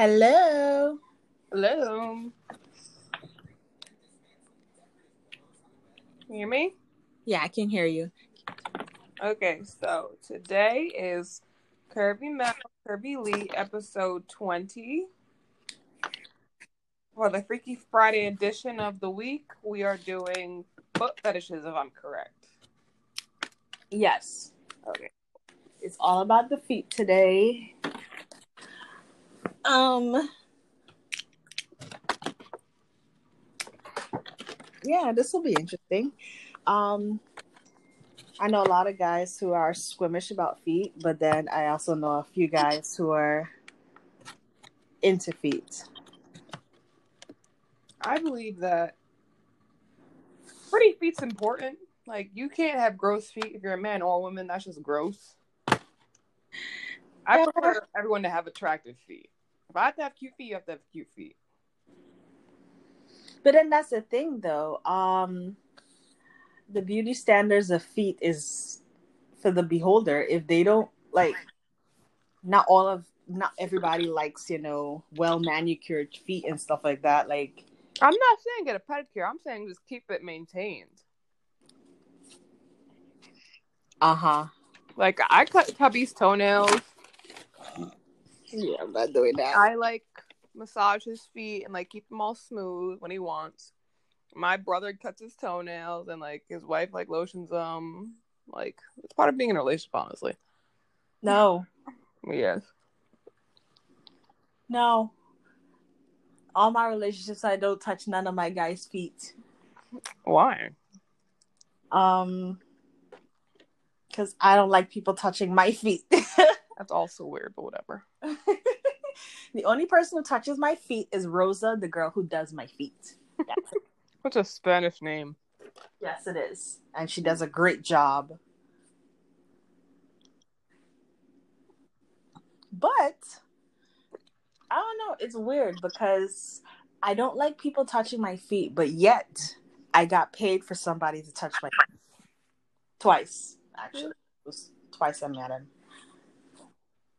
Hello. Hello. Can you hear me? Yeah, I can hear you. Okay, so today is Kirby Mel, Kirby Lee, episode 20. For the Freaky Friday edition of the week, we are doing foot fetishes, if I'm correct. Yes. Okay. It's all about the feet today. Um Yeah, this will be interesting. Um I know a lot of guys who are squeamish about feet, but then I also know a few guys who are into feet. I believe that pretty feet's important. Like, you can't have gross feet if you're a man or a woman. That's just gross. I Yeah. prefer everyone to have attractive feet. If I have to have cute feet, you have to have cute feet. But then that's the thing though. Um the beauty standards of feet is for the beholder. If they don't like not all of not everybody likes, you know, well manicured feet and stuff like that. Like I'm not saying get a pedicure. I'm saying just keep it maintained. uh-huh. Like I cut Tubby's toenails. Yeah, I'm not doing that. I like massage his feet and like keep them all smooth when he wants. My brother cuts his toenails and like his wife like lotions them. Like it's part of being in a relationship, honestly. no. Yes. No. All my relationships I don't touch none of my guys' feet. Why? Um because I don't like people touching my feet. That's also weird, but whatever. the only person who touches my feet is Rosa, the girl who does my feet. What's a Spanish name? Yes, it is. And she does a great job. But I don't know, it's weird because I don't like people touching my feet, but yet I got paid for somebody to touch my feet. Twice, actually. It was twice I met him.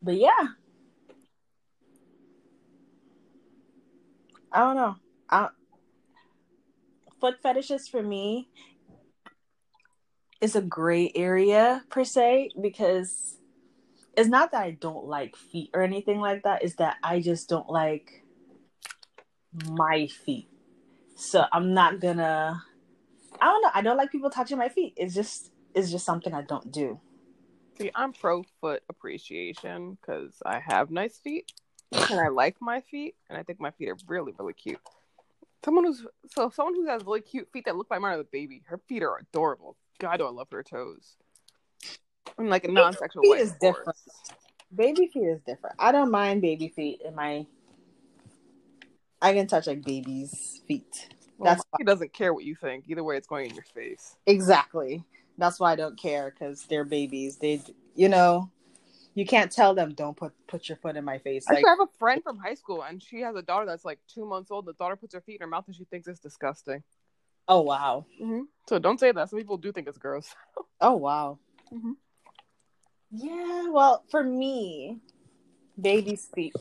But yeah. I don't know. I, foot fetishes for me is a gray area per se because it's not that I don't like feet or anything like that. It's that I just don't like my feet. So I'm not gonna. I don't know. I don't like people touching my feet. It's just it's just something I don't do. See, I'm pro foot appreciation because I have nice feet and I like my feet, and I think my feet are really, really cute. Someone who's so someone who has really cute feet that look like mine are the baby. Her feet are adorable. God, do I love her toes. In like a non-sexual feet way. is different. Baby feet is different. I don't mind baby feet in my. I can touch like baby's feet. Well, That's he doesn't care what you think. Either way, it's going in your face. Exactly. That's why I don't care because they're babies. They, you know, you can't tell them don't put put your foot in my face. Like, I have a friend from high school, and she has a daughter that's like two months old. The daughter puts her feet in her mouth, and she thinks it's disgusting. oh wow, Mm-hmm. So don't say that. Some people do think it's gross. oh wow. Mhm. Yeah. Well, for me, baby's feet.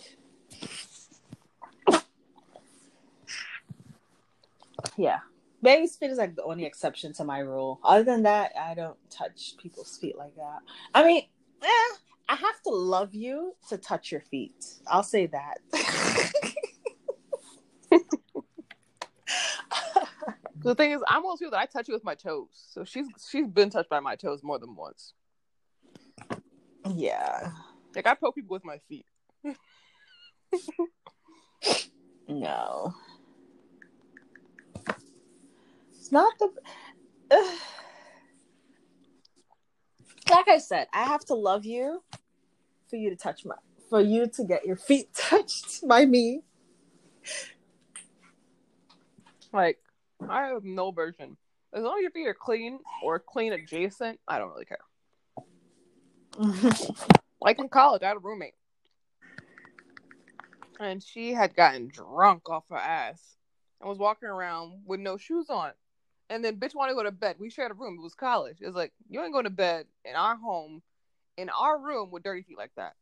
Yeah. Baby's feet is like the only exception to my rule. Other than that, I don't touch people's feet like that. I mean, eh, I have to love you to touch your feet. I'll say that. The thing is, I'm one of those people that I touch you with my toes. So she's she's been touched by my toes more than once. yeah. Like I poke people with my feet. No. It's not the. Ugh. Like I said, I have to love you for you to touch my. For you to get your feet touched by me. Like I have no version. As long as your feet are clean or clean adjacent, I don't really care. Like in college, I had a roommate. And she had gotten drunk off her ass and was walking around with no shoes on. And then bitch wanted to go to bed. We shared a room. It was college. It was like, you ain't going to bed in our home, in our room with dirty feet like that.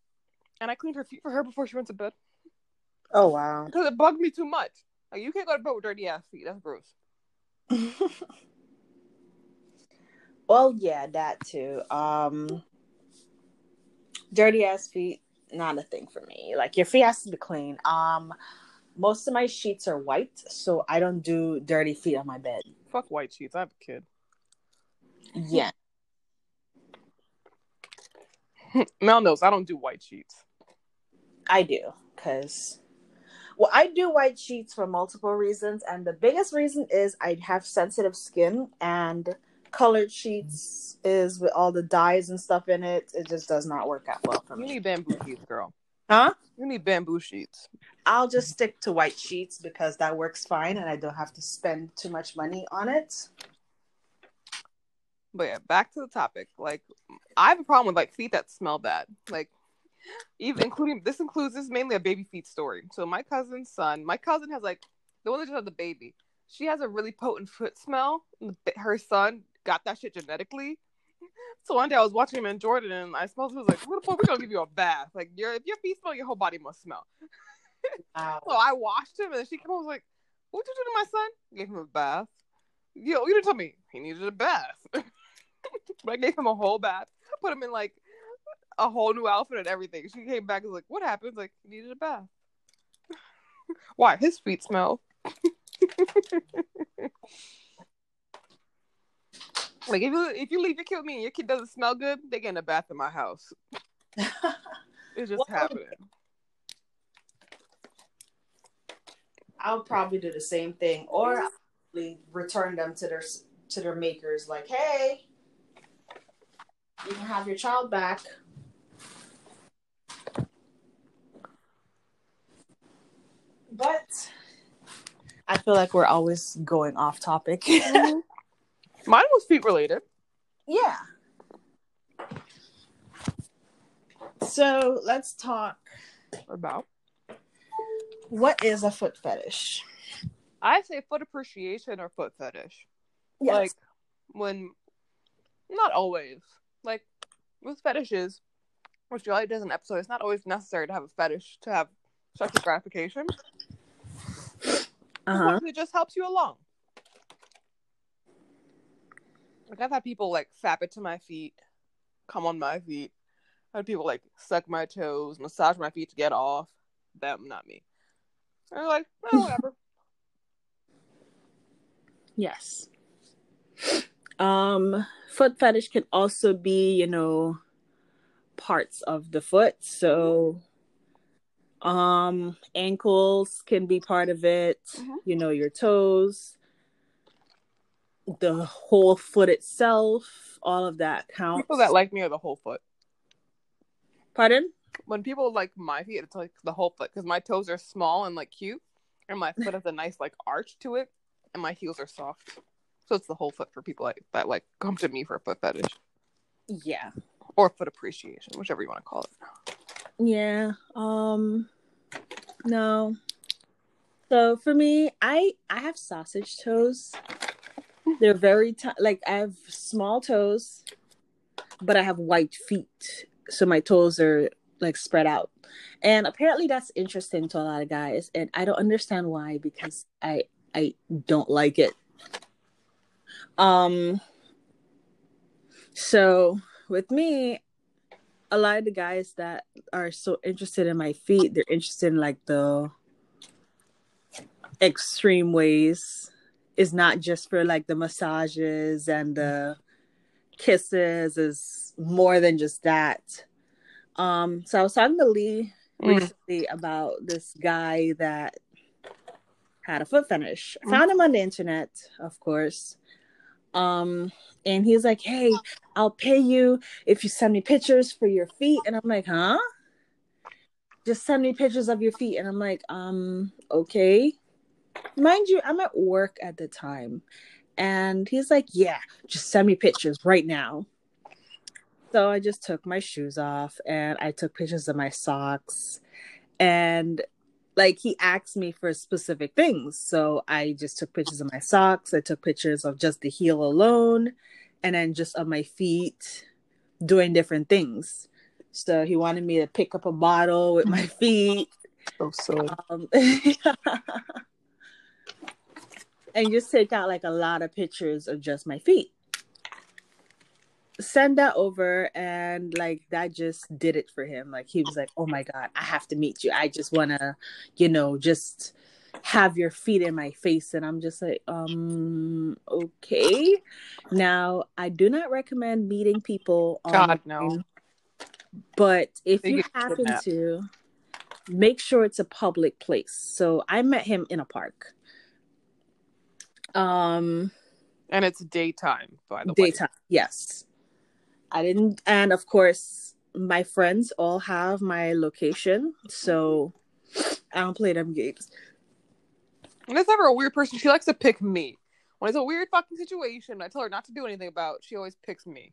And I cleaned her feet for her before she went to bed. Oh wow. Because it bugged me too much. Like you can't go to bed with dirty ass feet. That's gross. well, yeah, that too. Um dirty ass feet, not a thing for me. Like your feet has to be clean. Um most of my sheets are white, so I don't do dirty feet on my bed. Fuck white sheets. I have a kid. Yeah. Mel knows I don't do white sheets. I do because well, I do white sheets for multiple reasons, and the biggest reason is I have sensitive skin, and colored sheets is with all the dyes and stuff in it. It just does not work out well for You me. You need bamboo sheets, girl. Huh? You need bamboo sheets. I'll just stick to white sheets because that works fine, and I don't have to spend too much money on it. But yeah, back to the topic. Like, I have a problem with like feet that smell bad. Like, even including this includes this is mainly a baby feet story. So my cousin's son, my cousin has like the one that just had the baby. She has a really potent foot smell. Her son got that shit genetically. So one day I was watching him in Jordan, and I smelled. He was like, "What the fuck? We're gonna give you a bath? Like, your if your feet smell, your whole body must smell." Wow. So I washed him, and she came home was like, "What did you do to my son?" Gave him a bath. Yo, you didn't tell me he needed a bath. but I gave him a whole bath, put him in like a whole new outfit and everything. She came back and was like, "What happened?" Like, he needed a bath. Why? His feet smell. like if you if you leave your kid with me and your kid doesn't smell good, they get in a bath in my house. It's just Well, happening. I'll probably do the same thing, or I'll return them to their to their makers. Like, hey, you can have your child back. But I feel like we're always going off topic. Mm-hmm. Mine was feet related. yeah. So let's talk. About What is a foot fetish? I say foot appreciation or foot fetish. Yes. Like when not always. Like with fetishes, which Jolie does an episode, it's not always necessary to have a fetish to have sexual gratification. uh-huh. It just helps you along. Like I've had people like fap it to my feet, come on my feet. I've had people like suck my toes, massage my feet to get off. Them, not me. And they're like, oh, whatever. Yes. Um, foot fetish can also be, you know, parts of the foot. So, um, ankles can be part of it. Mhm. You know, your toes, the whole foot itself, all of that counts. People that like me are the whole foot. Pardon? When people like my feet, it's like the whole foot because my toes are small and like cute, and my foot has a nice like arch to it, and my heels are soft. So it's the whole foot for people like, that like come to me for a foot fetish Yeah. or foot appreciation, whichever you want to call it. Yeah. Um no. So for me, I I have sausage toes. They're very ti like I have small toes, but I have white feet. So my toes are like spread out. And apparently that's interesting to a lot of guys and I don't understand why because I I don't like it. Um so with me a lot of the guys that are so interested in my feet, they're interested in like the extreme ways. Is not just for like the massages and the kisses, is more than just that. Um, so I was talking to Lee Mm. recently about this guy that had a foot fetish. I found him on the internet, of course. Um, and he's like, Hey, I'll pay you if you send me pictures for your feet. And I'm like, huh? Just send me pictures of your feet. And I'm like, um, okay. Mind you, I'm at work at the time. And he's like, yeah, just send me pictures right now. So I just took my shoes off and I took pictures of my socks. And like he asked me for specific things. So I just took pictures of my socks. I took pictures of just the heel alone and then just of my feet doing different things. So he wanted me to pick up a bottle with my feet So silly. Um, and just take out like a lot of pictures of just my feet. Send that over, and like that just did it for him. Like he was like, "Oh my god, I have to meet you. I just wanna, you know, just." have your feet in my face and i'm just like um okay now i do not recommend meeting people God, no. but if you happen to make sure it's a public place so i met him in a park um And it's daytime, by the way. daytime yes i didn't and of course my friends all have my location so i don't play them games And it's never a weird person. She likes to pick me. When it's a weird fucking situation, I tell her not to do anything about. She always picks me.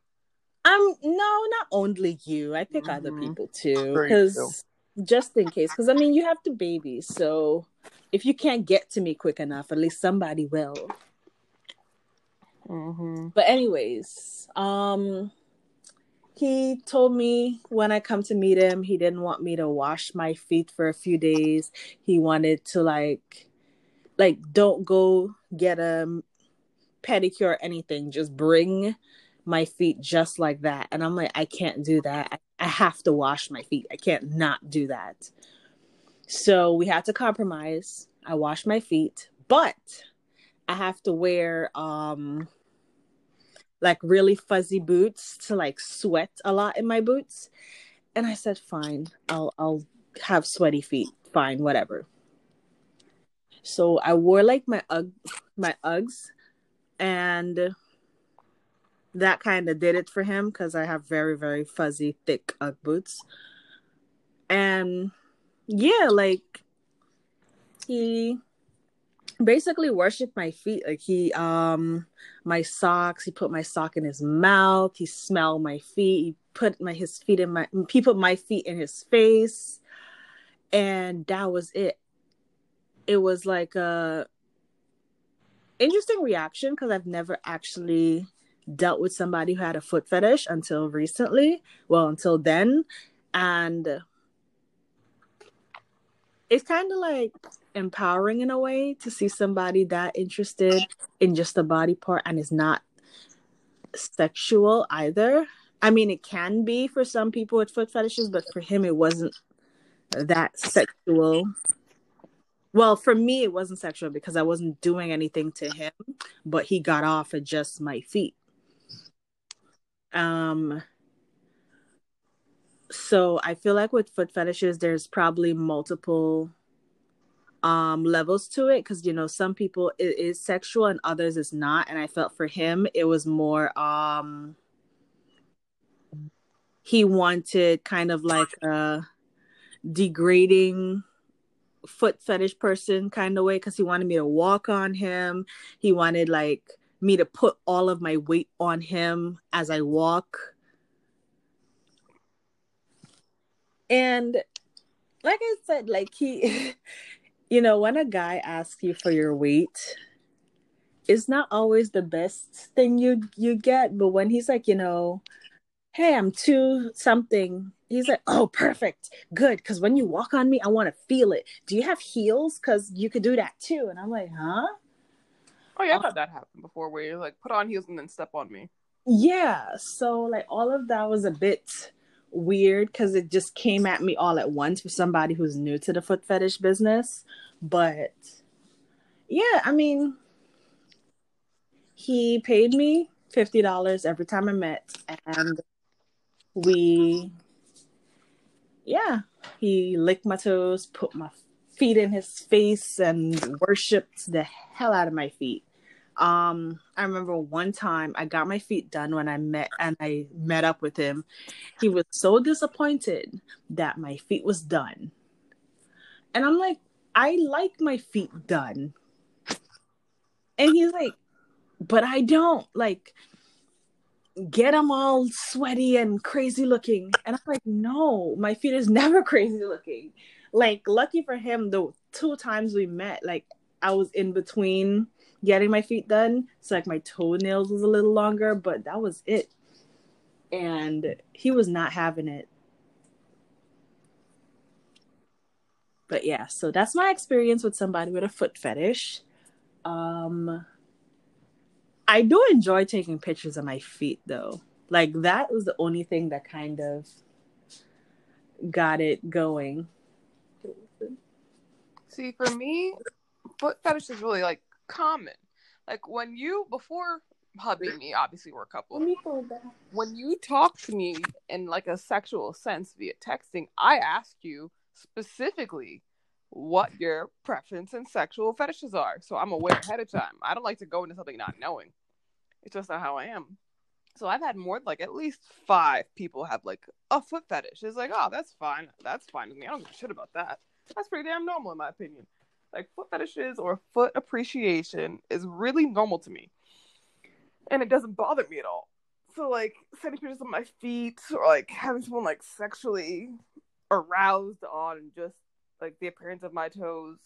Um, no, not only you. I pick other Mhm. people too, because just in case. Because I mean, you have to baby, so if you can't get to me quick enough, at least somebody will. Mm-hmm. But anyways, um, he told me when I come to meet him, he didn't want me to wash my feet for a few days. He wanted to like, like, don't go get a pedicure or anything. Just bring my feet just like that. And I'm like, I can't do that. I, have to wash my feet. I can't not do that. So we had to compromise. I wash my feet, but I have to wear um like really fuzzy boots to like sweat a lot in my boots. And I said, fine, I'll I'll have sweaty feet. Fine, whatever. So I wore like my Ugg my Uggs and that kind of did it for him because I have very, very fuzzy, thick Ugg boots. And yeah, like he basically worshiped my feet. Like he um my socks, he put my sock in his mouth, he smelled my feet, he put my his feet in my he put my feet in his face, and that was it. It was like a interesting reaction because I've never actually dealt with somebody who had a foot fetish until recently. Well, until then. And it's kind of like empowering in a way to see somebody that interested in just a body part and is not sexual either. I mean, it can be for some people with foot fetishes, but for him, it wasn't that sexual. Well, for me, it wasn't sexual because I wasn't doing anything to him, but he got off at just my feet. Um, so I feel like with foot fetishes, there's probably multiple um levels to it because you know some people it is sexual and others is not and i felt for him it was more um he wanted kind of like a degrading foot fetish person kind of way because he wanted me to walk on him. He wanted like me to put all of my weight on him as i walk. And like i said like he you know when a guy asks you for your weight it's not always the best thing you you get but when he's like you know hey i'm two something he's like oh perfect. Good. Because when you walk on me i want to feel it. Do you have heels? Because you could do that too. And i'm like huh? Oh yeah, I've had that happen before, where you're like put on heels and then step on me. yeah. So like all of that was a bit weird because it just came at me all at once for somebody who's new to the foot fetish business. But yeah i mean he paid me $50 every time i met and we yeah he licked my toes put my feet in his face and worshiped the hell out of my feet um i remember one time i got my feet done when i met and i met up with him. He was so disappointed that my feet was done. And i'm like i like my feet done. And he's like but i don't like get them all sweaty and crazy looking. And i'm like no my feet is never crazy looking. Like lucky for him the two times we met like i was in between getting my feet done so like my toenails was a little longer but that was it and he was not having it but yeah, so that's my experience with somebody with a foot fetish. Um, I do enjoy taking pictures of my feet though. Like that was the only thing that kind of got it going. See, for me, foot fetish is really like common. Like when you before hugging me, obviously we're a couple. When you talk to me in like a sexual sense via texting, I ask you specifically what your preference and sexual fetishes are. So I'm aware ahead of time. I don't like to go into something not knowing. It's just not how I am. So I've had more like at least five people have like a foot fetish. It's like, oh, that's fine. That's fine with me. I don't give a shit about that. That's pretty damn normal in my opinion. Like foot fetishes or foot appreciation is really normal to me. And it doesn't bother me at all. So like sending pictures of my feet or like having someone like sexually aroused on just like the appearance of my toes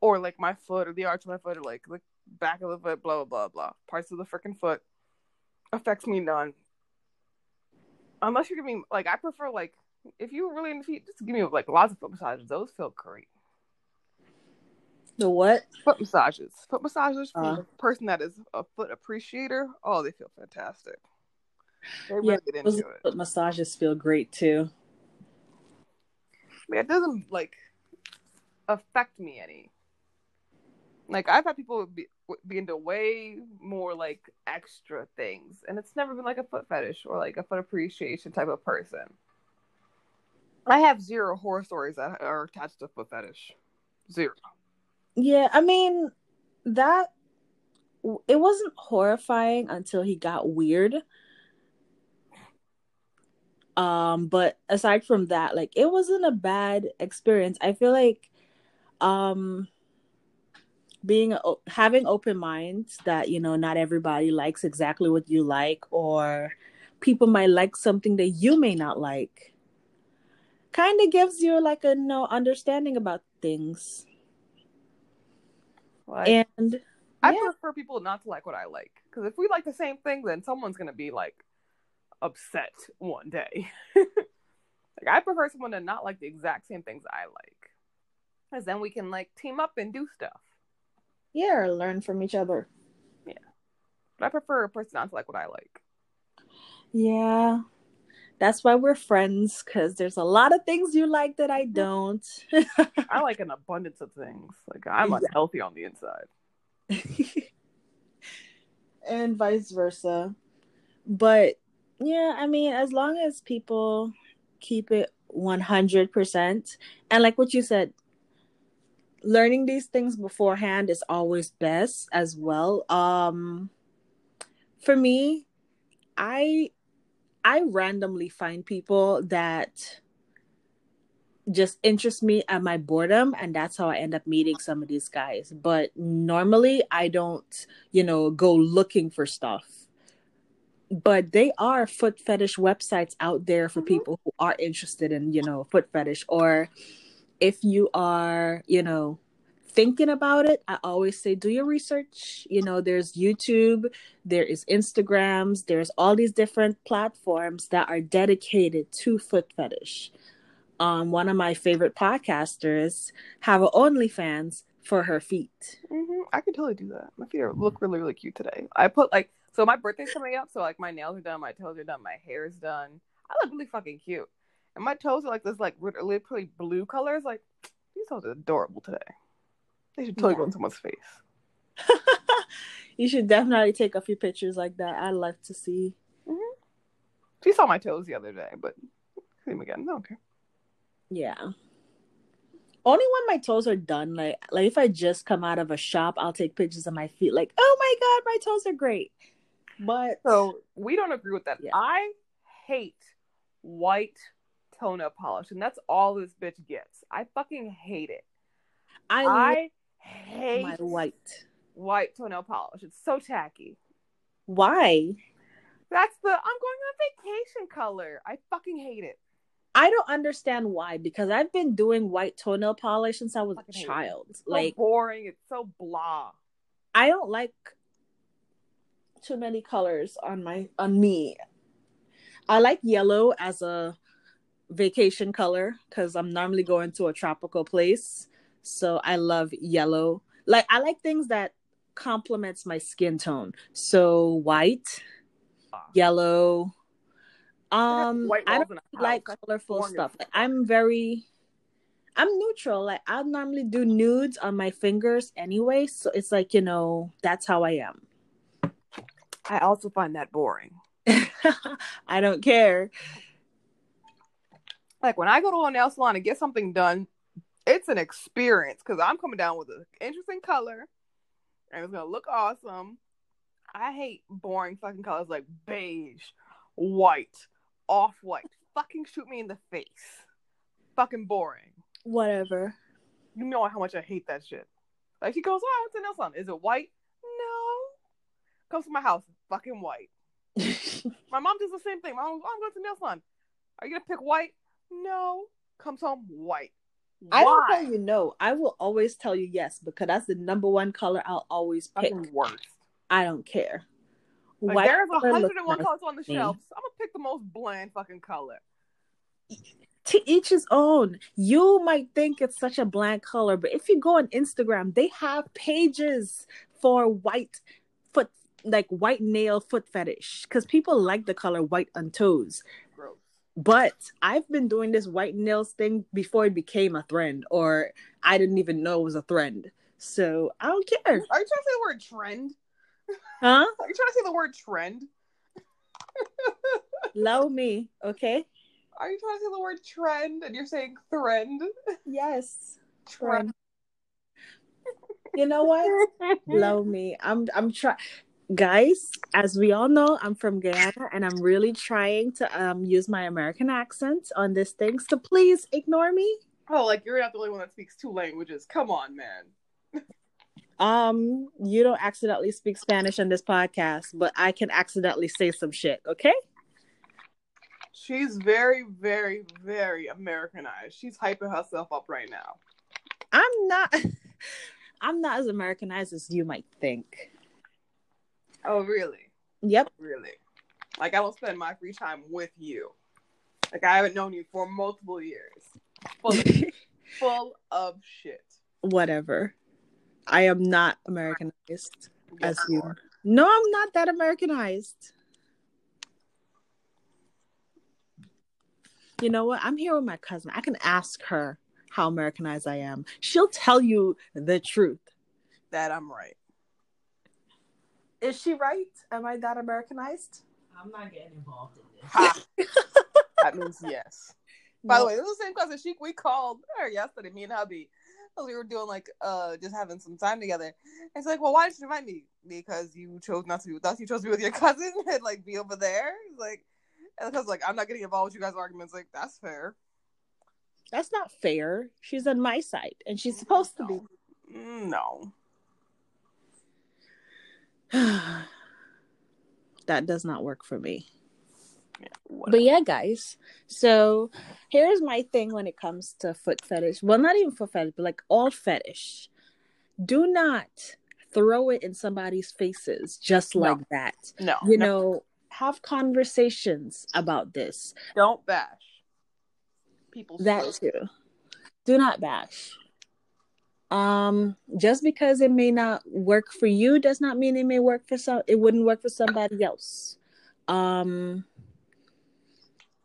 or like my foot or the arch of my foot or like the back of the foot, blah blah blah blah. Parts of the freaking foot affects me none. Unless you're giving me, like I prefer like if you were really into feet, just give me like lots of foot massages. Those feel great. The what? Foot massages. Foot massages for Uh. a person that is a foot appreciator. Oh, they feel fantastic. They really Yeah, get into it. foot massages feel great too. But it doesn't like affect me any. Like I've had people be, be into way more like extra things, and it's never been like a foot fetish or like a foot appreciation type of person. I have zero horror stories that are attached to foot fetish. Zero. Yeah, I mean that it wasn't horrifying until he got weird. Um, but aside from that, like it wasn't a bad experience. I feel like um being having open minds that you know not everybody likes exactly what you like or people might like something that you may not like kind of gives you like a no understanding about things Like and I yeah. prefer people not to like what I like because if we like the same thing, then someone's gonna be like upset one day. like I prefer someone to not like the exact same things I like, because then we can like team up and do stuff. yeah or learn from each other Yeah, But I prefer a person not to like what I like. yeah that's why we're friends because there's a lot of things you like that i don't I like an abundance of things. Like I'm Yeah. unhealthy on the inside. and vice versa but yeah i mean as long as people keep it 100% and like what you said learning these things beforehand is always best as well um for me i i randomly find people that just interest me at my boredom and that's how i end up meeting some of these guys. But normally i don't you know go looking for stuff. But they are foot fetish websites out there for Mhm. people who are interested in you know foot fetish. Or if you are you know thinking about it i always say do your research you know there's youtube there is instagrams there's all these different platforms that are dedicated to foot fetish um one of my favorite podcasters have a onlyfans for her feet hmm I could totally do that. My feet look really really cute today. I put like so my birthday's coming up, so like my nails are done, my toes are done, my hair is done. I look really fucking cute, and my toes are like this like literally blue colors. Like these toes are adorable today. They should totally Yeah. go in someone's face. you should definitely take a few pictures like that i'd love to see mm-hmm. She saw my toes the other day, but see them again. No, okay. Yeah. Only when my toes are done, like like if I just come out of a shop, I'll take pictures of my feet. Like, oh my god, my toes are great. But So we don't agree with that. Yeah. I hate white toenail polish, and that's all this bitch gets. I fucking hate it. I, I, hate my white. white toenail polish. It's so tacky. Why? That's the I'm going on vacation color. I fucking hate it. I don't understand why because I've been doing white toenail polish since I was a hate it. child. So Like boring. It's so blah. I don't like too many colors on my on me. I like yellow as a vacation color because I'm normally going to a tropical place. So I love yellow. Like I like things that complements my skin tone. So white, yellow. Um, White I don't like colorful stuff. Like. I'm very, I'm neutral. Like I normally do nudes on my fingers anyway, so it's like you know that's how I am. I also find that boring. I don't care. Like when I go to a nail salon and get something done, it's an experience because I'm coming down with an interesting color and it's gonna look awesome. I hate boring fucking colors like beige, white, off white. Fucking shoot me in the face. Fucking boring. Whatever. You know how much I hate that shit. Like she goes, "Oh, it's a nail salon. Is it white? No." Comes to my house, fucking white. My mom does the same thing. My mom, oh, I'm going to the nail salon. Are you gonna pick white? No. Comes home white. I don't Why? tell you no. I will always tell you yes because that's the number one color I'll always pick. Fucking worst. I don't care. Like, White there's a color hundred looks and one nice colors on the shelves. I'm gonna pick the most bland fucking color. To each his own. You might think it's such a bland color, but if you go on Instagram, they have pages for white foot, like white nail foot fetish, because people like the color white on toes. But I've been doing this white nails thing before it became a trend, or I didn't even know it was a trend. So I don't care, Are you trying to say the word trend? huh? Are you trying to say the word trend? Love me, okay? Are you trying to say the word trend and you're saying trend? Yes, trend. You know what? Love me. I'm I'm trying guys, as we all know, I'm from Guyana and I'm really trying to um use my American accent on this thing. So please ignore me. Oh, like you're not the only one that speaks two languages. Come on, man. Um, you don't accidentally speak Spanish on this podcast, but I can accidentally say some shit, okay? She's very, very, very Americanized. She's hyping herself up right now. I'm not I'm not as Americanized as you might think. Oh, really? Yep. Really? Like I don't spend my free time with you. Like I haven't known you for multiple years. Full of, full of shit. Whatever. I am not Americanized Yes, as you. are. No, I'm not that Americanized. You know what? I'm here with my cousin. I can ask her how Americanized I am. She'll tell you the truth. That I'm right. Is she right? Am I that Americanized? I'm not getting involved in this. That means yes. By the way, this is the same cousin she we called her yesterday, me and hubby. Because we were doing like uh just having some time together. It's like, well, why did you invite me? Because you chose not to be with us. You chose to be with your cousin and like be over there. It's like and because like I'm not getting involved with you guys' arguments. Like that's fair. That's not fair. She's on my side, and she's supposed to be. Mm, No. that does not work for me. Whatever. But yeah, guys. So here's my thing when it comes to foot fetish. Well, not even foot fetish, but like all fetish. Do not throw it in somebody's faces just No. like that. no. You no, know, have conversations about this. don't bash. People That too. Do not bash. Um, just because it may not work for you does not mean it may work for some. It wouldn't work for somebody else. Um,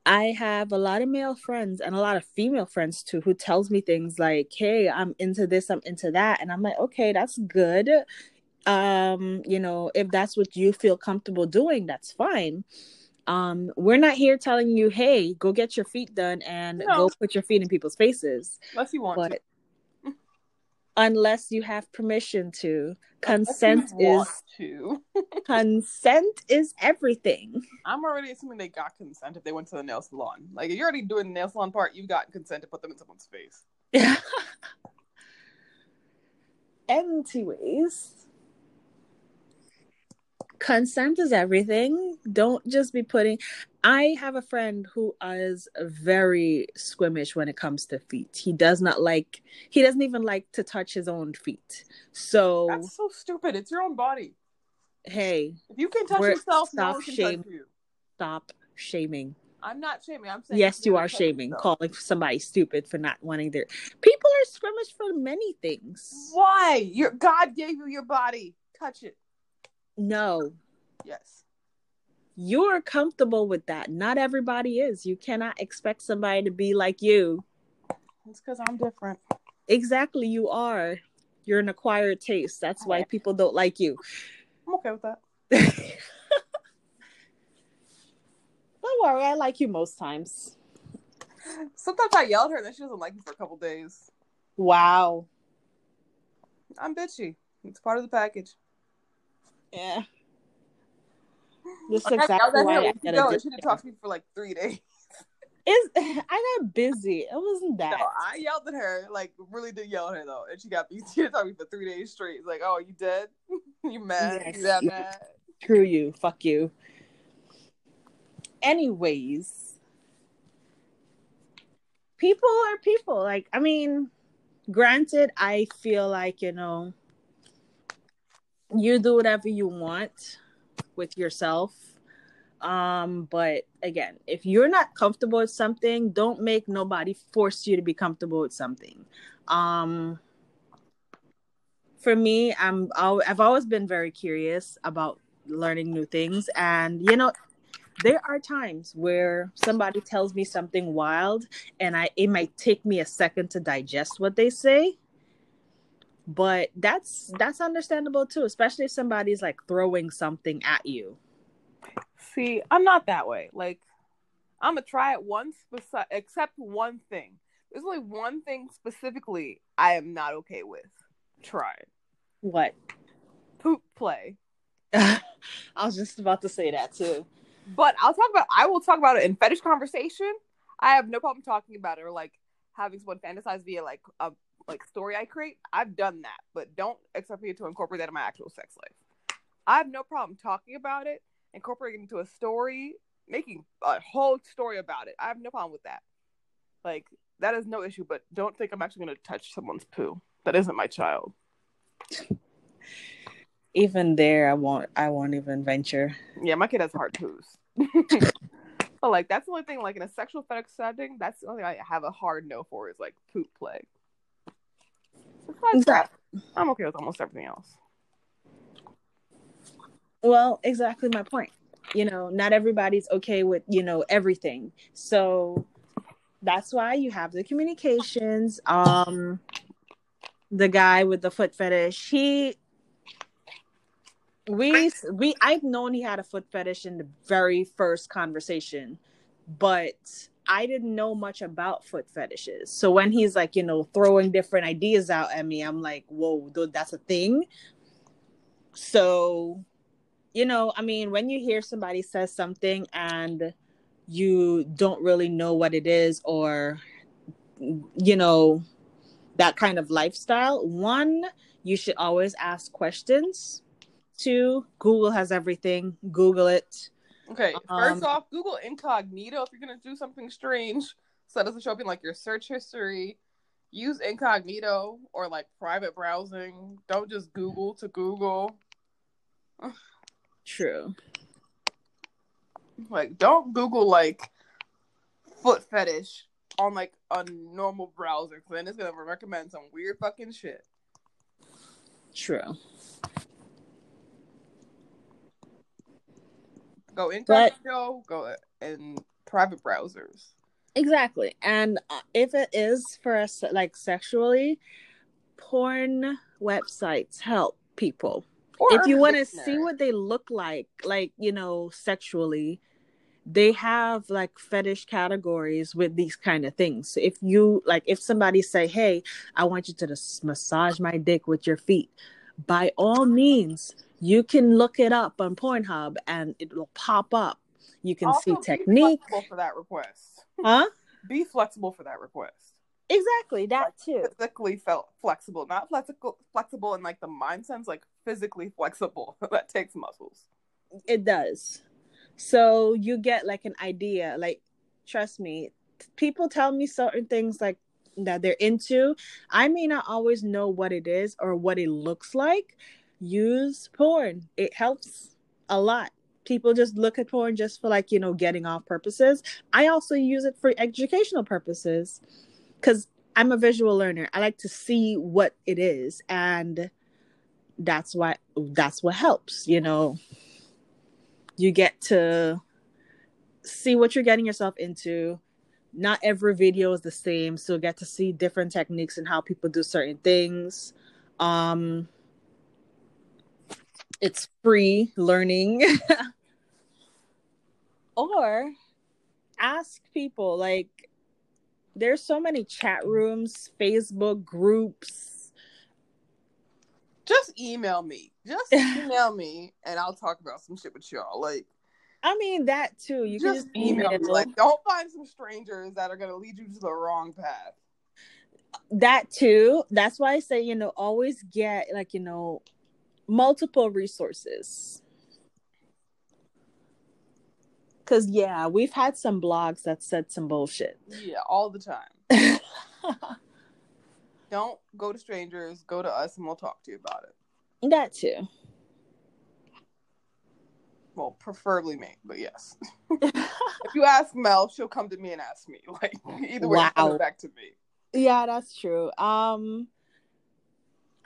I have a lot of male friends and a lot of female friends too who tells me things like, "Hey, I'm into this, I'm into that," and I'm like, "Okay, that's good." Um, you know, if that's what you feel comfortable doing, that's fine. Um, we're not here telling you, "Hey, go get your feet done and No. go put your feet in people's faces." Unless you want But to. Unless you have permission to, consent is to. consent is everything. I'm already assuming they got consent if they went to the nail salon. Like if you're already doing the nail salon part, you've gotten consent to put them in someone's face. Yeah. Anyways, consent is everything. Don't just be putting. I have a friend who is very squeamish when it comes to feet. He does not like. He doesn't even like to touch his own feet. So That's so stupid. It's your own body. hey, If you can touch yourself, no stop can shame. you. stop shaming. I'm not shaming. I'm saying yes, you they're shaming, though. calling somebody stupid for not wanting their. People are squeamish for many things. Why? Your God gave you your body. Touch it. No, Yes. you're comfortable with that. Not everybody is. You cannot expect somebody to be like you. It's because I'm different. Exactly, you are. You're an acquired taste. That's why people don't like you. I'm okay with that. Don't worry, I like you most times. Sometimes I yell at her and then she doesn't like me for a couple days. Wow. I'm bitchy. It's part of the package. Yeah. This is exactly yelled at why her I a week gotta ago do and she didn't talk to me for like three days. Is I got busy. It wasn't that. No, I yelled at her, like really did yell at her though, and she got me. She didn't talk to me for three days straight. It's like, oh, you dead? you mad? Yes. You that mad? Screw you. Fuck you. Anyways, people are people. Like, I mean, granted, I feel like, you know, you do whatever you want with yourself. Um, but again, if you're not comfortable with something, don't make nobody force you to be comfortable with something. Um, for me, I'm I've always been very curious about learning new things, and you know, there are times where somebody tells me something wild, and I it might take me a second to digest what they say. But that's that's understandable too, especially if somebody's like throwing something at you. See, I'm not that way. Like, I'm gonna try it once, besi- except one thing. There's only one thing specifically I am not okay with. Try. What? Poop play. I was just about to say that too. But I'll talk about. I will talk about it in fetish conversation. I have no problem talking about it or like having someone fantasize via like a like story I create. I've done that, but don't expect me to incorporate that in my actual sex life. I have no problem talking about it, incorporating it into a story, making a whole story about it. I have no problem with that. Like that is no issue. But don't think I'm actually going to touch someone's poo. That isn't my child. Even there, I won't. I won't even venture. Yeah, my kid has hard poos. but like that's the only thing. Like in a sexual fetish setting, that's the only thing I have a hard no for is like poop play. Besides that, I'm okay with almost everything else. Well, exactly my point. You know, not everybody's okay with, you know, everything. So that's why you have the communications. Um the guy with the foot fetish, he we we I've known he had a foot fetish in the very first conversation, but I didn't know much about foot fetishes. So when he's like, you know, throwing different ideas out at me, I'm like, whoa, that's a thing. So, you know, I mean, when you hear somebody says something and you don't really know what it is or, you know, that kind of lifestyle, one, you should always ask questions. Two, Google has everything. Google it. Okay, Um, first off, Google incognito if you're gonna do something strange, so that doesn't show up in like your search history. Use incognito or like private browsing. Don't just Google to Google. True. Like, don't Google like foot fetish on like a normal browser, because then it's gonna recommend some weird fucking shit. True. Go incognito, go in private browsers. Exactly. And uh, if it is for us, like sexually, porn websites help people. Or if you want to see what they look like, like, you know, sexually, they have like fetish categories with these kind of things. So if you like, if somebody say, "Hey, I want you to just massage my dick with your feet," by all means, you can look it up on Pornhub and it will pop up. You can Also, see be technique, flexible for that request. huh? Be flexible for that request. Exactly that too. Physically felt flexible, not flexible, flexible in like the mind sense, like physically flexible. that takes muscles. It does. So you get like an idea. Like, trust me, people tell me certain things like that they're into. I may not always know what it is or what it looks like. Use porn. It helps a lot. people just look at porn just for like you know getting off purposes. I also use it for educational purposes because i'm a visual learner. I like to see what it is and that's why that's what helps you know. You get to see what you're getting yourself into. Not every video is the same so get to see different techniques and how people do certain things. Um it's free learning. Or ask people like there's so many chat rooms facebook groups. Just email me. Just email me and i'll talk about some shit with y'all. Like i mean that too. You just, can just email me. like don't find some strangers that are going to lead you to the wrong path. That too. That's why i say you know always get like you know multiple resources. Because yeah we've had some blogs that said some bullshit. Yeah all the time. Don't go to strangers go to us and we'll talk to you about it. That too. Well preferably me but yes. If you ask mel she'll come to me and ask me. Like either way wow. back to me. Yeah that's true. Um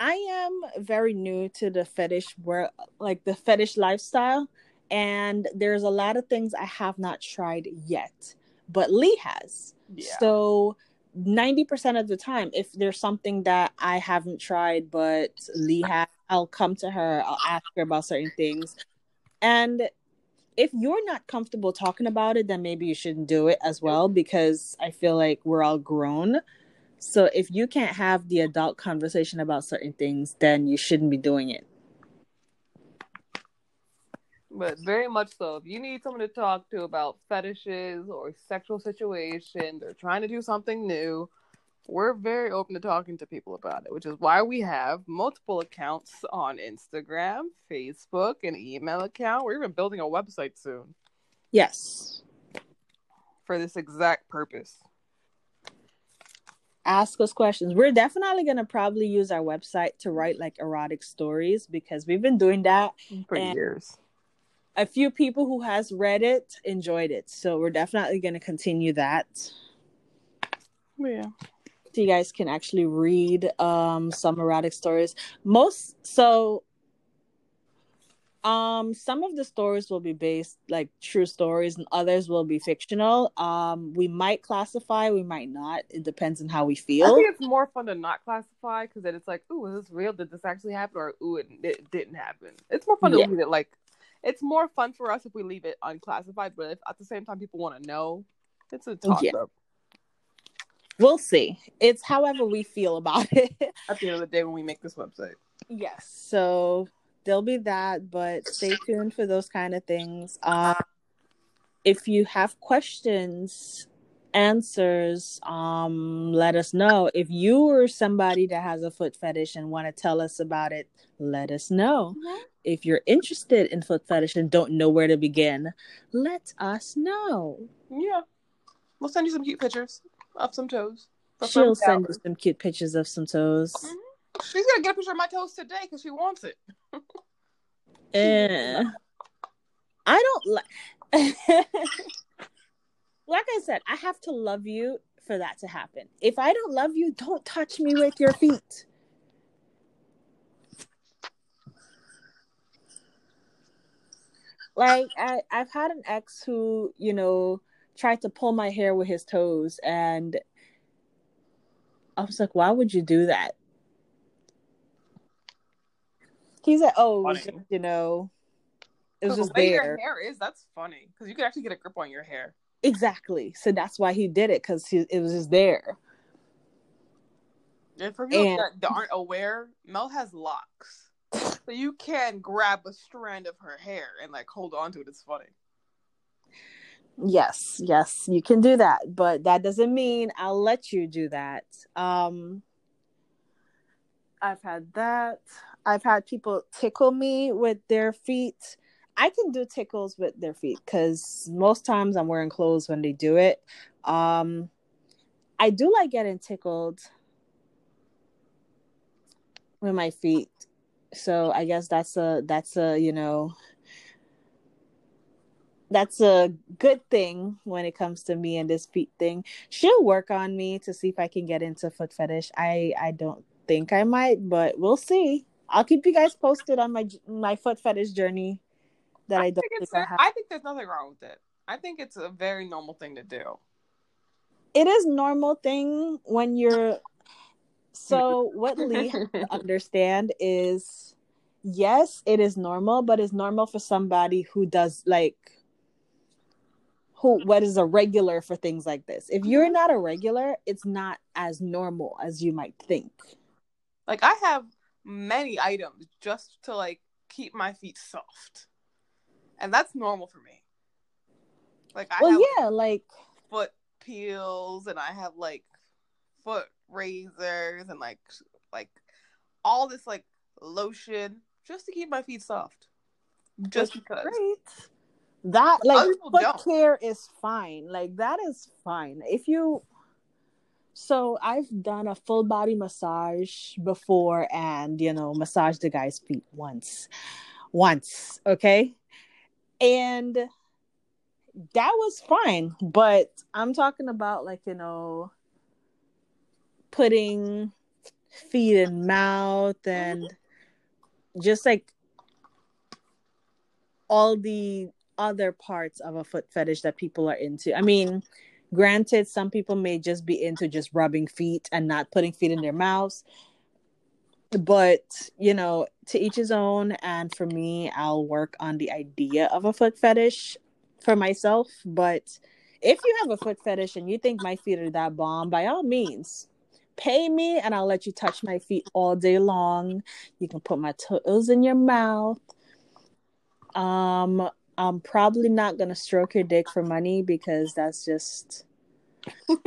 I am very new to the fetish world, like the fetish lifestyle, and there's a lot of things I have not tried yet, but Lee has. Yeah. So 90% of the time, if there's something that I haven't tried, but Lee has, I'll come to her, I'll ask her about certain things. And if you're not comfortable talking about it, then maybe you shouldn't do it as well, because I feel like we're all grown so if you can't have the adult conversation about certain things, then you shouldn't be doing it. But very much so. If you need someone to talk to about fetishes or sexual situations or trying to do something new, we're very open to talking to people about it, which is why we have multiple accounts on Instagram, Facebook, an email account. We're even building a website soon. Yes. For this exact purpose ask us questions. We're definitely going to probably use our website to write like erotic stories because we've been doing that for years. A few people who has read it enjoyed it. So we're definitely going to continue that. Yeah. So you guys can actually read um some erotic stories. Most so um, some of the stories will be based like true stories, and others will be fictional. Um, we might classify, we might not. It depends on how we feel. I think it's more fun to not classify because then it's like, "Ooh, is this real? Did this actually happen?" Or "Ooh, it, it didn't happen." It's more fun to leave it like. It's more fun for us if we leave it unclassified, but if at the same time people want to know, it's a toss yeah. up. We'll see. It's however we feel about it. At the end of the day, when we make this website. Yes. So there'll be that, but stay tuned for those kind of things. Um, if you have questions, answers, um, let us know. If you are somebody that has a foot fetish and want to tell us about it, let us know. Mm-hmm. If you're interested in foot fetish and don't know where to begin, let us know. Yeah. We'll send you some cute pictures of some toes. She'll send you some cute pictures of some toes. Mm-hmm. She's gonna get a picture of my toes today because she wants it. and eh, I don't like. like I said, I have to love you for that to happen. If I don't love you, don't touch me with your feet. Like I, I've had an ex who, you know, tried to pull my hair with his toes, and I was like, "Why would you do that?" He said, "Oh, just, you know, it was just the way there. Your hair is that's funny because you can actually get a grip on your hair. Exactly. So that's why he did it because it was just there. And for people and, that aren't aware, Mel has locks, so you can grab a strand of her hair and like hold on to it. It's funny. Yes, yes, you can do that, but that doesn't mean I'll let you do that. Um, I've had that. I've had people tickle me with their feet. I can do tickles with their feet because most times I'm wearing clothes when they do it. Um, I do like getting tickled with my feet. So I guess that's a that's a you know that's a good thing when it comes to me and this feet thing. She'll work on me to see if I can get into foot fetish. I I don't think I might, but we'll see. I'll keep you guys posted on my my foot fetish journey. That I, I don't think think it's I. I think there's nothing wrong with it. I think it's a very normal thing to do. It is normal thing when you're. So what Lee understand is, yes, it is normal, but it's normal for somebody who does like. Who what is a regular for things like this? If you're Mhm. not a regular, it's not as normal as you might think. Like I have many items just to like keep my feet soft. And that's normal for me. Like I Well, have yeah, like foot peels and I have like foot razors and like like all this like lotion just to keep my feet soft. Just Which because. great. That like foot don't. care is fine. Like that is fine. If you so I've done a full body massage before and you know massage the guy's feet once. Once, okay? And that was fine, but I'm talking about like, you know, putting feet in mouth and just like all the other parts of a foot fetish that people are into. I mean, granted, some people may just be into just rubbing feet and not putting feet in their mouths. But, you know, to each his own. And for me, I'll work on the idea of a foot fetish for myself. But if you have a foot fetish and you think my feet are that bomb, by all means, pay me and I'll let you touch my feet all day long. You can put my toes in your mouth. Um, I'm probably not gonna stroke your dick for money because that's just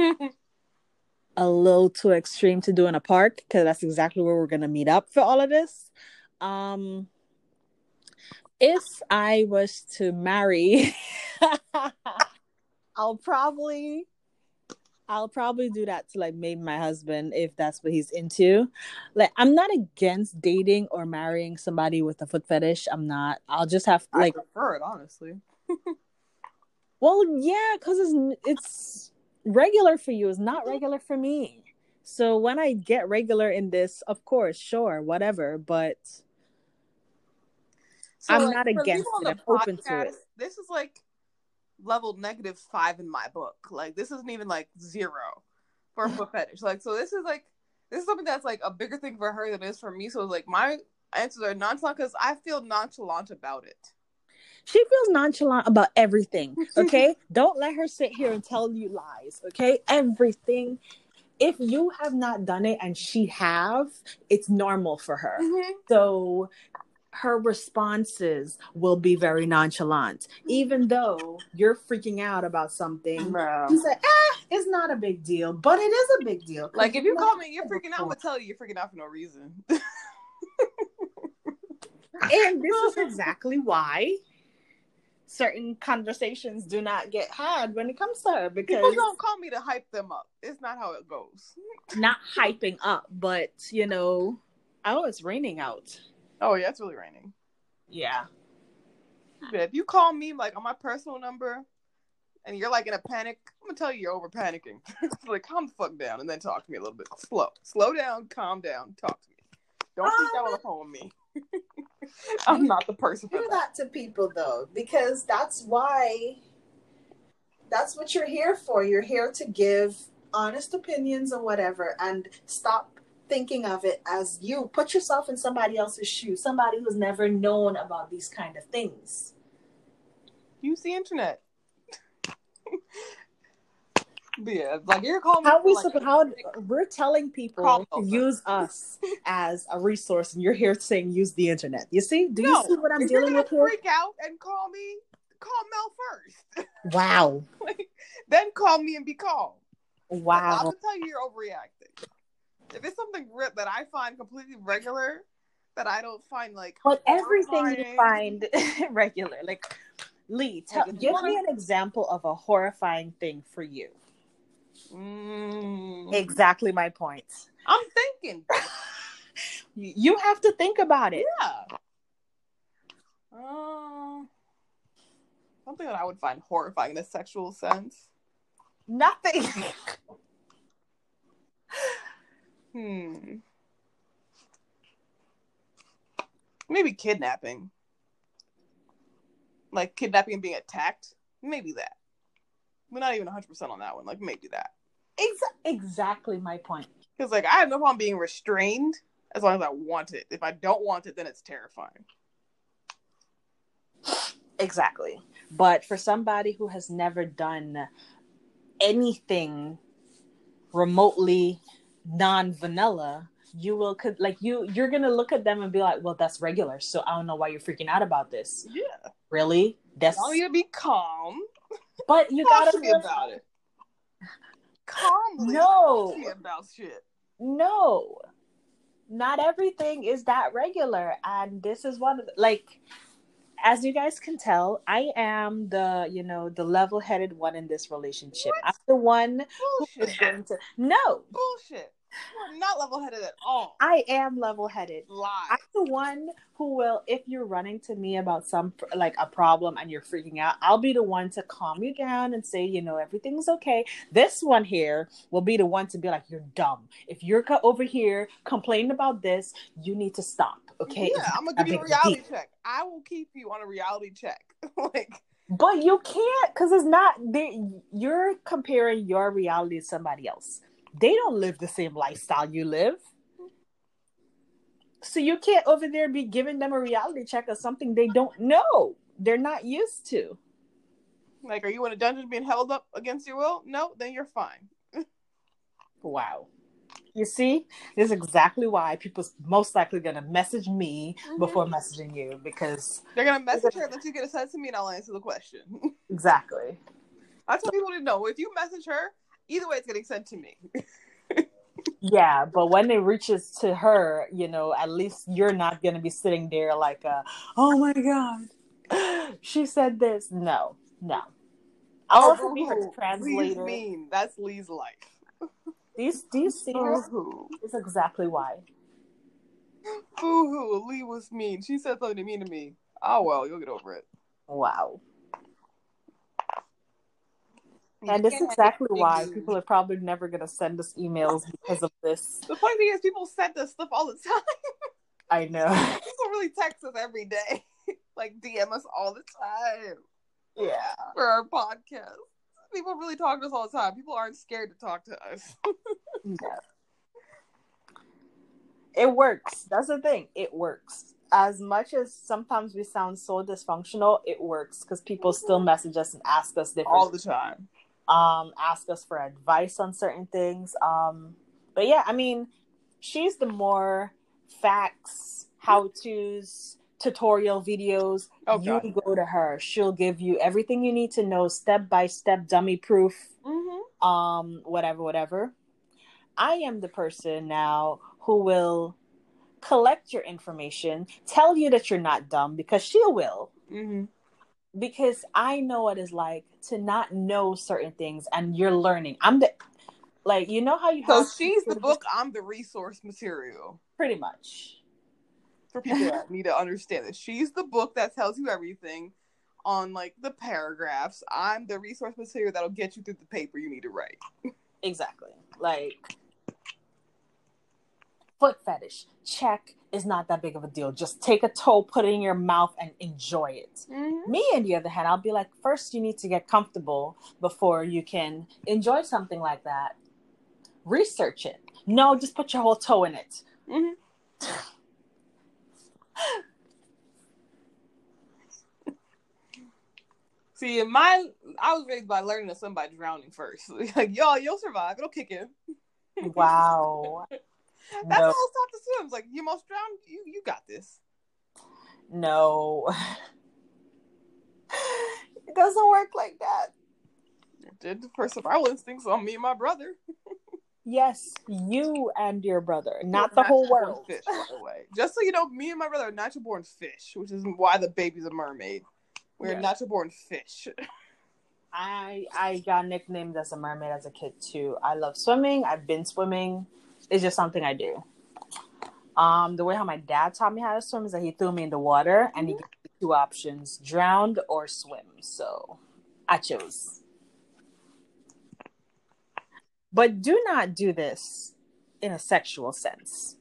a little too extreme to do in a park because that's exactly where we're gonna meet up for all of this. Um, if I was to marry, I'll probably, I'll probably do that to like maybe my husband if that's what he's into. Like, I'm not against dating or marrying somebody with a foot fetish. I'm not. I'll just have I like prefer it honestly. Well, yeah, because it's it's regular for you. It's not regular for me. So when I get regular in this, of course, sure, whatever. But I'm not against it. I'm open to it. This is like level negative five in my book. Like this isn't even like zero for foot fetish. Like so, this is like this is something that's like a bigger thing for her than it is for me. So it's like my answers are nonchalant because I feel nonchalant about it. she feels nonchalant about everything. Okay, don't let her sit here and tell you lies. Okay, everything. If you have not done it and she have, it's normal for her. Mm-hmm. So her responses will be very nonchalant, even though you're freaking out about something. Bro. You say, ah, it's not a big deal, but it is a big deal. Like if you call me, you're freaking out. I'm gonna tell you, you're freaking out for no reason. and this is exactly why certain conversations do not get had when it comes to her because People don't call me to hype them up. It's not how it goes. not hyping up, but you know, oh, it's raining out. Oh yeah, it's really raining. Yeah. But if you call me like on my personal number and you're like in a panic, I'm gonna tell you you're over panicking. like calm the fuck down and then talk to me a little bit slow. Slow down, calm down, talk to me. Don't freak um, out on the phone with me. I'm not the person for do that. that to people though because that's why that's what you're here for you're here to give honest opinions and whatever and stop thinking of it as you put yourself in somebody else's shoes somebody who's never known about these kind of things Use the internet. yeah, like you're calling how we like, supposed how we're telling people to use us as a resource and you're here saying use the internet you see do you No, see what i'm dealing with here freak out and call me, call Mel first. wow Like, then call me and be calm. Like, I'm wow gonna tell you you're overreacting. If it's something that I find completely regular, that I don't find like But everything you find regular, like Lee, tell, Like, give wanna- me an example of a horrifying thing for you. mm, Exactly my point. I'm thinking, You you have to think about it. yeah. Uh, Something that I would find horrifying in a sexual sense. Nothing. Hmm. Maybe kidnapping. Like kidnapping and being attacked. Maybe that. We're not even 100% on that one. Like, maybe that. Ex- exactly my point. Because, like, I have no problem being restrained as long as I want it. If I don't want it, then it's terrifying. Exactly. But for somebody who has never done anything remotely non-vanilla, you will could like you you're gonna look at them and be like, well, that's regular. So I don't know why you're freaking out about this. Yeah. Really? That's want you be calm. but you Talk gotta be about it. Calmly. No. Talk to me about shit. no not everything is that regular and this is one of the, like as you guys can tell i am the you know the level-headed one in this relationship What? i'm the one who is going to no Bullshit. You are not level headed at all. i am level-headed Lie. i'm the one who will if you're running to me about some like a problem and you're freaking out i'll be the one to calm you down and say you know everything's okay this one here will be the one to be like you're dumb if you're over here complaining about this you need to stop okay Yeah, I'm gonna give you a reality deal. check. I will keep you on a reality check. like, but you can't because it's not they you're comparing your reality to somebody else they don't live the same lifestyle you live so you can't over there be giving them a reality check of something they don't know they're not used to like, are you in a dungeon being held up against your will? No, then you're fine. Wow. You see, this is exactly why people's most likely gonna message me Mhm. before messaging you because They're gonna message her, let you get a sense to me, and I'll answer the question. exactly. I tell people to know if you message her, either way, it's getting sent to me. Yeah, but when it reaches to her, you know, at least you're not gonna be sitting there like, uh, oh my god, she said this. No, no. I'll also be her boo-hoo. Lee's mean. That's Lee's life. These these do you see her? Boo-hoo. That's exactly why. Boo-hoo. Lee was mean. She said something mean to me. Oh well, you'll get over it. Wow. And this is exactly why people are probably never gonna send us emails because of this. The funny thing is, people send us stuff all the time. I know. people really text us every day, like DM us all the time Yeah. for our podcast. People really talk to us all the time. People aren't scared to talk to us. Yeah. It works. That's the thing. It works. As much as sometimes we sound so dysfunctional, it works because people still mm-hmm. message us and ask us different all the time. Um ask us for advice on certain things. Um but yeah, I mean, she's the more facts, how to's, tutorial videos. Oh, you God. go to her. She'll give you everything you need to know, step by step, dummy proof Mm-hmm. um whatever whatever i am the person now who will collect your information tell you that you're not dumb because she will Mm-hmm. Because i know what it's like to not know certain things and you're learning i'm the like you know how you So she's the book. I'm the resource material pretty much for people that need to understand this. She's the book that tells you everything on like the paragraphs. I'm the resource material that'll get you through the paper you need to write. exactly like foot fetish check is not that big of a deal just take a toe put it in your mouth and enjoy it Mm-hmm. Me, on the other hand, I'll be like, first you need to get comfortable before you can enjoy something like that. Research it. No, just put your whole toe in it. Mm-hmm. See, in my, I was raised by learning to swim by drowning first. like, y'all, you'll survive. It'll kick in. Wow. That's No. how I was taught to swim. Like, you most drown. You, you got this. No. It doesn't work like that. It did for survival instincts on me and my brother. Yes, you and your brother, not We're the whole world. Fish, by the way. Just so you know, me and my brother are natural born fish, which is why the baby's a mermaid. We're Yeah. natural born fish. I I got nicknamed as a mermaid as a kid too. I love swimming. I've been swimming. It's just something I do. Um, the way how my dad taught me how to swim is that he threw me in the water and he gave me two options drowned or swim. So I chose. But do not do this in a sexual sense.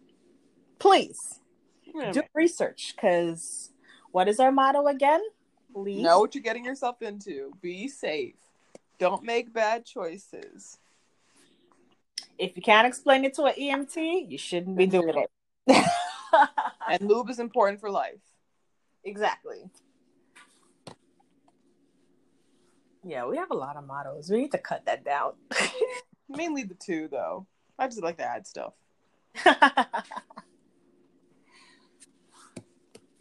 Please Yeah, do man. research because what is our motto again? Please. Know what you're getting yourself into. Be safe. Don't make bad choices. If you can't explain it to an EMT, you shouldn't be doing it. And lube is important for life. exactly. Yeah, we have a lot of mottos. We need to cut that down. Mainly the two, though. I just like to add stuff.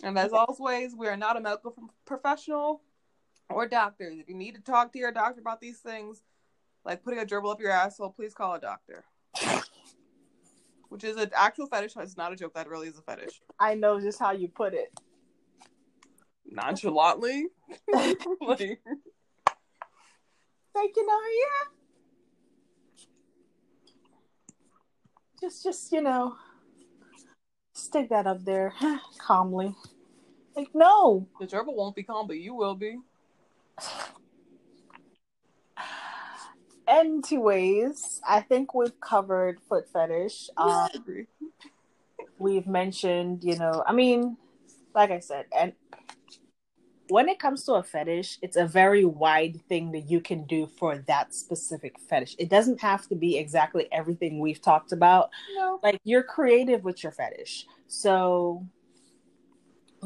And as always, we are not a medical professional or doctors. If you need to talk to your doctor about these things, like putting a gerbil up your asshole, please call a doctor. Which is an actual fetish. It's not a joke. That really is a fetish. I know just how you put it. Nonchalantly. like, Like, you know, yeah. Just, just, you know, stick that up there calmly. Like, no. the gerbil won't be calm, but you will be. Anyways, I think we've covered foot fetish. Um, we've mentioned, you know, I mean, like I said, and when it comes to a fetish, it's a very wide thing that you can do for that specific fetish. It doesn't have to be exactly everything we've talked about. No. Like you're creative with your fetish. So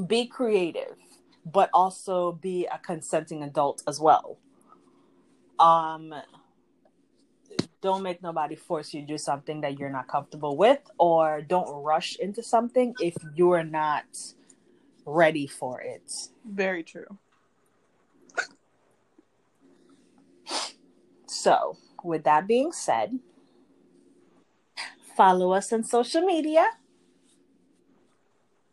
be creative, but also be a consenting adult as well. Um don't make nobody force you to do something that you're not comfortable with or don't rush into something if you're not ready for it. Very true. So, with that being said, follow us on social media.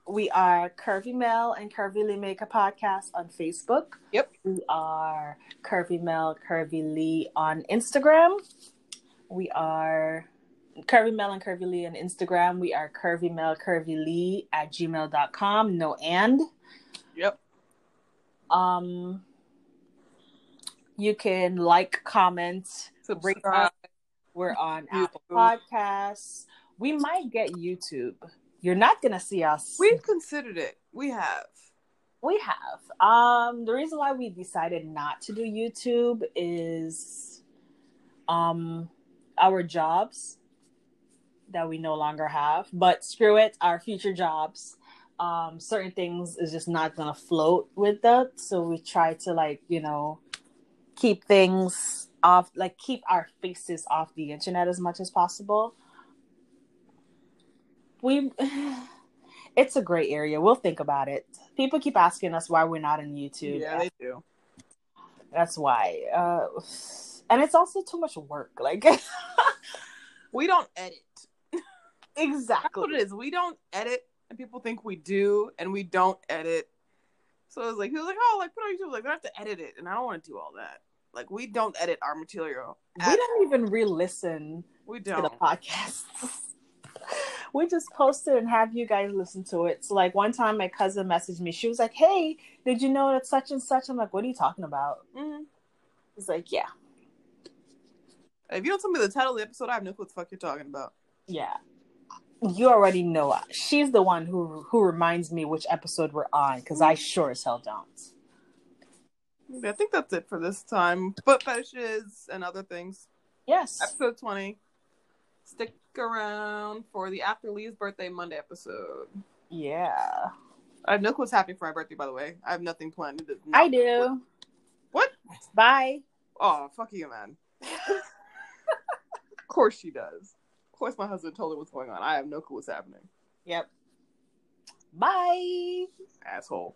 We are Curvy Mel and Curvy Lee Make a Podcast on Facebook. Yep. We are Curvy Mel, Curvy Lee on Instagram. We are Curvy Mel and Curvy Lee on Instagram. We are Curvy Mel, Curvy Lee at gmail.com. No and. Yep. Um, you can like, comment, rate Subscribe. us. We're on Apple Podcasts. We might get YouTube. You're not gonna see us. We've considered it. We have. we have. Um, the reason why we decided not to do YouTube is, um, our jobs that we no longer have. But screw it, our future jobs. Um, certain things is just not gonna float with that. So we try to like you know keep things off, like keep our faces off the internet as much as possible. We, it's a great area. We'll think about it. People keep asking us why we're not on YouTube. Yeah, they do. That's why. Uh, and it's also too much work. Like We don't edit. That's exactly. what it is. We don't edit, and people think we do, and we don't edit. So it was like he was like, "Oh, like put on YouTube." Like I have to edit it, and I don't want to do all that. Like we don't edit our material. We don't even re-listen We to don't. the podcast. we just post it and have you guys listen to it. So like one time my cousin messaged me. She was like, "Hey, did you know that such and such?" I'm like, "What are you talking about?" Mhm. It's like, "Yeah, If you don't tell me the title of the episode, I have no clue what the fuck you're talking about. yeah." You already know. She's the one who who reminds me which episode we're on because I mm-hmm. sure as hell don't. I think that's it for this time. Foot fetishes and other things. Yes. Episode 20. Stick around for the After Lee's birthday Monday episode. Yeah. I have no clue what's happening for my birthday, by the way. I have nothing planned. I do. What? Bye. Oh, fuck you, man. of course she does. Of course my husband told her what's going on. I have no clue what's happening. Yep. Bye. Asshole.